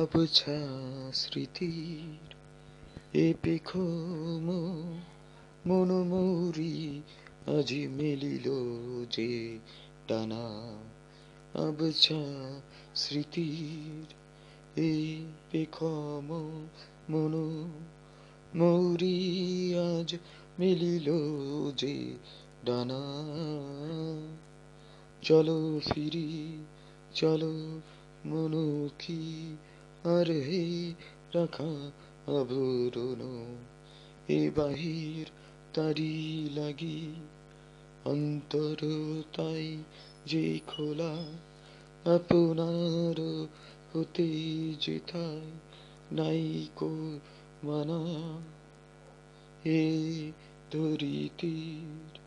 আবছা স্মৃতির এ পেখম মনোমরি আজি মেলিল যে টানা আবছা স্মৃতির এই পেখম মনো মৌরি আজ মিলিল যে ডানা চলো ফিরি, চলো মনুকি আর রাখা আবরণ, এ বাহির তারি লাগি। অন্তর তাই যে খোলা, আপনার হতে যেথায় নাই কো মানা। এ ধরিতির,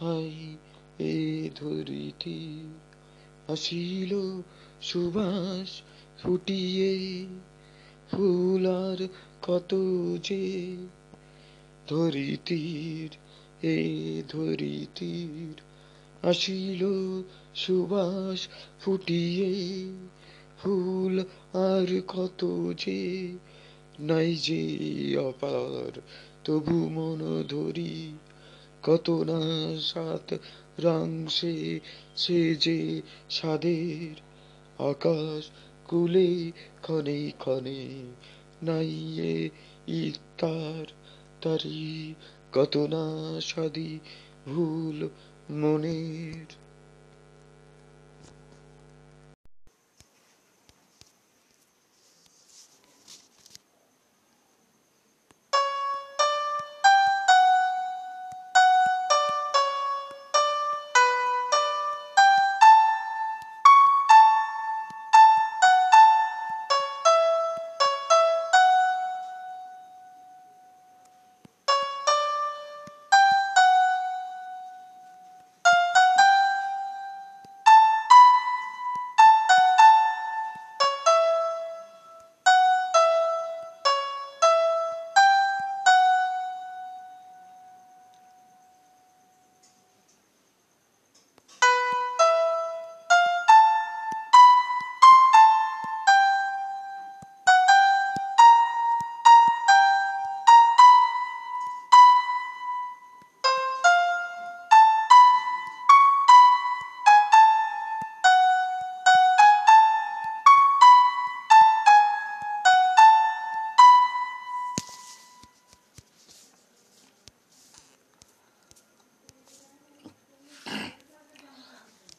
হাই এ ধরিতির, আসিল সুবাস ফুটিয়ে ফুল আর কত যে ধরিতির, এ ধরিতির আসিল সুবাস ফুটিয়ে ফুল আর কত যে নাই যে অপার, তবু মন ধরি কত না সাত রাংশে সে যে সাদের আকাশ কুলে ক্ষণে ক্ষণে নাইয়ে ইতার তারি কত না সাদি ভুল মনের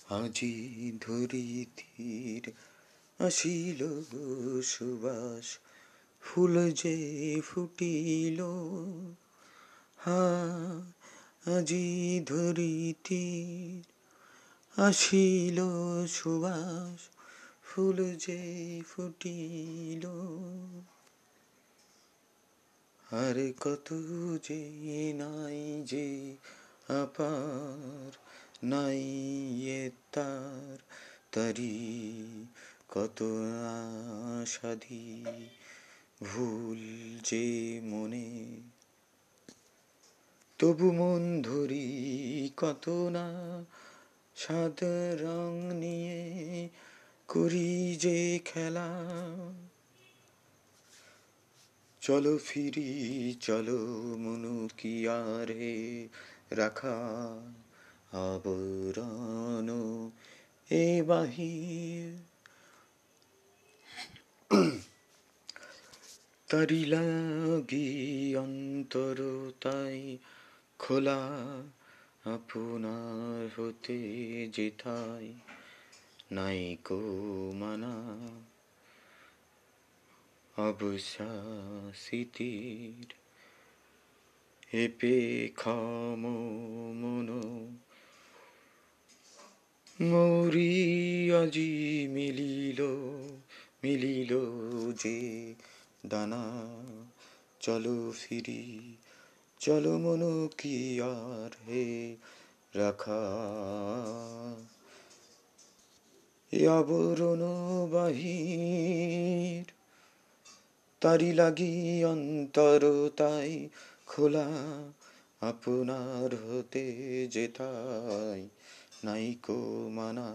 আজি ধরিতির আসিল সুবাস, ফুল যে ফুটিল। হা, আজি ধরিতির আসিল সুবাস, ফুল যে ফুটিল। আর কত যে নাই যে আপার নাই তার তারি কত আসাধি ভুল যে মনে। তবু মন ধরি কত না সাদ রং নিয়ে করি যে খেলা। চলো ফিরি, চলো মনু কি আর রাখা। আবরণ এ বাহির। তারি লাগি অন্তর তাই খোলা আপনার হতে যেথায় নাই কো মানা। অবসাসিতির এপে খাম মনো মৌরি আজি মিলিল মিলিল যে দানা। চলো ফিরি, চলো মনো কি আর হে রাখা। আবরণ বাহির, তারি লাগি অন্তর তাই খোলা। আপনার হতে যেতাই নাইকো মানা